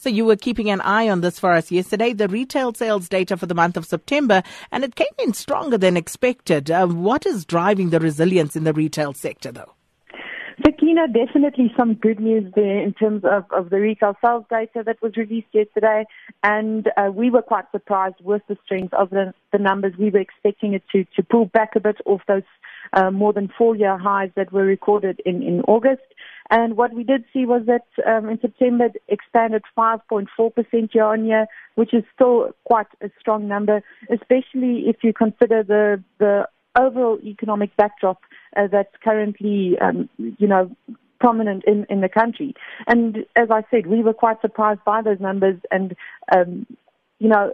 So you were keeping an eye on this for us yesterday, the retail sales data for the month of September, and it came in stronger than expected. Uh, what is driving the resilience in the retail sector, though? Sakina, definitely some good news there in terms of, of the retail sales data that was released yesterday. And uh, we were quite surprised with the strength of the, the numbers. We were expecting it to, to pull back a bit off those uh, more than four year highs that were recorded in, in August. And what we did see was that um, in September it expanded 5.4% year on year, which is still quite a strong number, especially if you consider the, the overall economic backdrop uh, that's currently, um, you know, prominent in, in the country. And as I said, we were quite surprised by those numbers and, um, you know,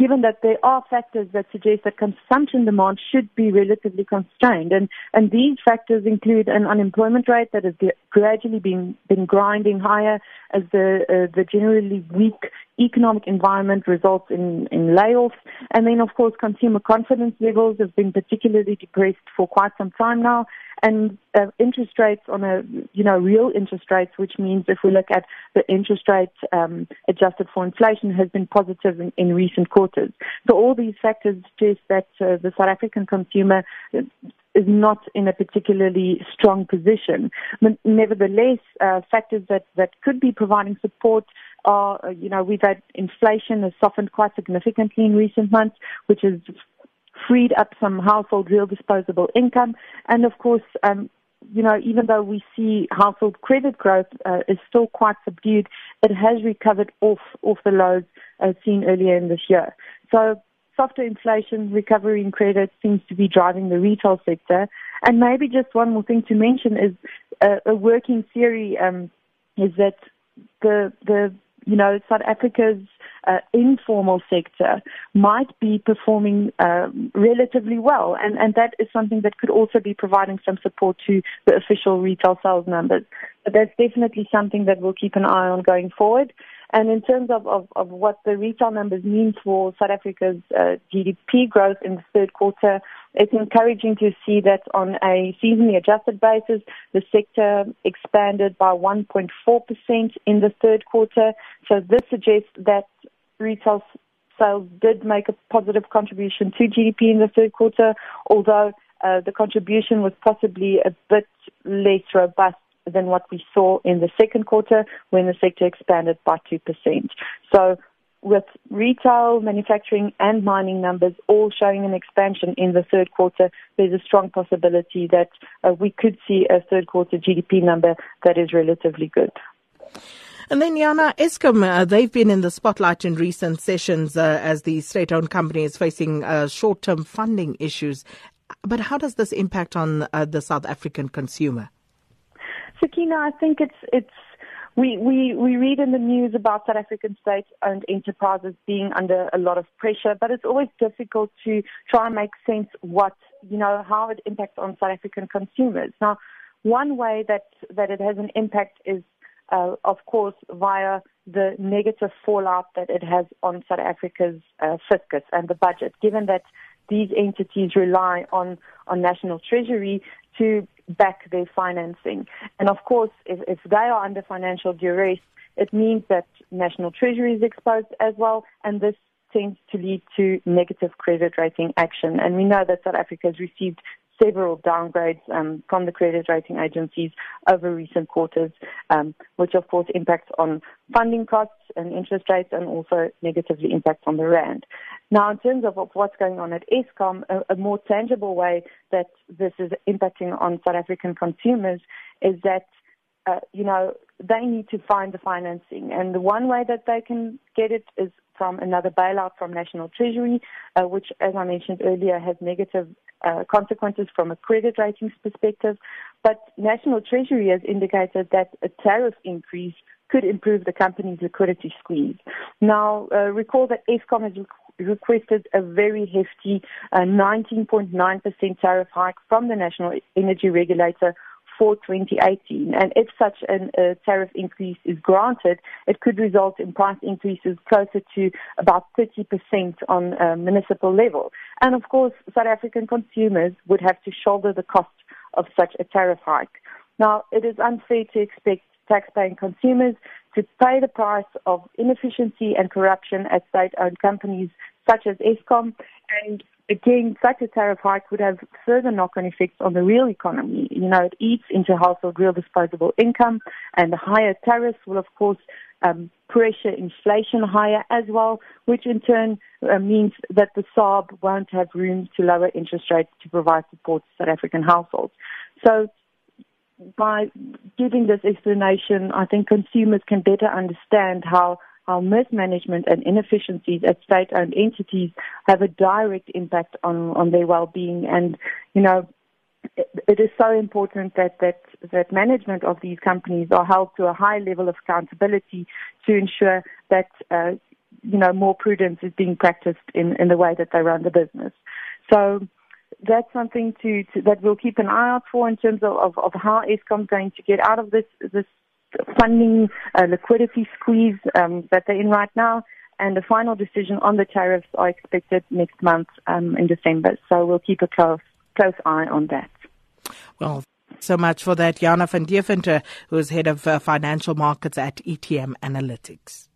given that there are factors that suggest that consumption demand should be relatively constrained. And, and these factors include an unemployment rate that has gradually been, been grinding higher as the, uh, the generally weak economic environment results in, in layoffs. And then, of course, consumer confidence levels have been particularly depressed for quite some time now and uh, interest rates on a, you know, real interest rates, which means if we look at the interest rate um, adjusted for inflation, has been positive in, in, recent quarters. So all these factors suggest that uh, the South African consumer is not in a particularly strong position. But nevertheless, uh, factors that, that could be providing support are, uh, you know, we've had inflation has softened quite significantly in recent months, which has freed up some household real disposable income. And of course, um, you know, even though we see household credit growth uh, is still quite subdued, it has recovered off off the lows uh, seen earlier in this year. So softer inflation, recovery in credit seems to be driving the retail sector. And maybe just one more thing to mention is uh, a working theory um, is that the the you know South Africa's uh, informal sector might be performing uh, relatively well, and, and that is something that could also be providing some support to the official retail sales numbers. But that's definitely something that we'll keep an eye on going forward. And in terms of, of, of what the retail numbers mean for South Africa's uh, GDP growth in the third quarter, it's encouraging to see that on a seasonally adjusted basis, the sector expanded by 1.4% in the third quarter. So this suggests that retail sales did make a positive contribution to GDP in the third quarter, although uh, the contribution was possibly a bit less robust than what we saw in the second quarter when the sector expanded by 2%. So with retail, manufacturing and mining numbers all showing an expansion in the third quarter, there's a strong possibility that uh, we could see a third quarter GDP number that is relatively good. And then, Jana, Eskom, uh, they've been in the spotlight in recent sessions uh, as the state owned company is facing uh, short term funding issues. But how does this impact on uh, the South African consumer? Sakina, I think it's it's we, we, we read in the news about South African state owned enterprises being under a lot of pressure, but it's always difficult to try and make sense what, you know, how it impacts on South African consumers. Now, one way that, that it has an impact is, uh, of course, via the negative fallout that it has on South Africa's uh, fiscus and the budget, given that these entities rely on, on national treasury to back their financing. And of course, if, if they are under financial duress, it means that national treasury is exposed as well, and this tends to lead to negative credit rating action. And we know that South Africa has received several downgrades um, from the credit rating agencies over recent quarters, um, which of course impacts on funding costs and interest rates and also negatively impacts on the rand. Now, in terms of, what's going on at Eskom, a, a more tangible way that this is impacting on South African consumers is that uh, you know, they need to find the financing. And the one way that they can get it is from another bailout from National Treasury, uh, which, as I mentioned earlier, has negative uh, consequences from a credit ratings perspective. But National Treasury has indicated that a tariff increase could improve the company's liquidity squeeze. Now, uh, recall that Eskom has requested a very hefty 19.9% uh, tariff hike from the National Energy Regulator for 2018. And if such a uh, tariff increase is granted, it could result in price increases closer to about 30% on a municipal level. And of course, South African consumers would have to shoulder the cost of such a tariff hike. Now, it is unfair to expect taxpaying consumers to pay the price of inefficiency and corruption at state-owned companies such as Eskom. And again, such a tariff hike would have further knock-on effects on the real economy. You know, it eats into household real disposable income, and the higher tariffs will, of course, um, pressure inflation higher as well, which in turn uh, means that the SARB won't have room to lower interest rates to provide support to South African households. So by giving this explanation, I think consumers can better understand how how mismanagement and inefficiencies at state-owned entities have a direct impact on, on their well-being. And, you know, it, it is so important that, that, that management of these companies are held to a high level of accountability to ensure that, uh, you know, more prudence is being practiced in, in the way that they run the business. So, that's something to, to, that we'll keep an eye out for in terms of, of, of how is going to get out of this this funding uh, liquidity squeeze um, that they're in right now. And the final decision on the tariffs are expected next month um, in December. So we'll keep a close close eye on that. Well. So much for that, Jana van Deventer, who is head of uh, financial markets at ETM Analytics.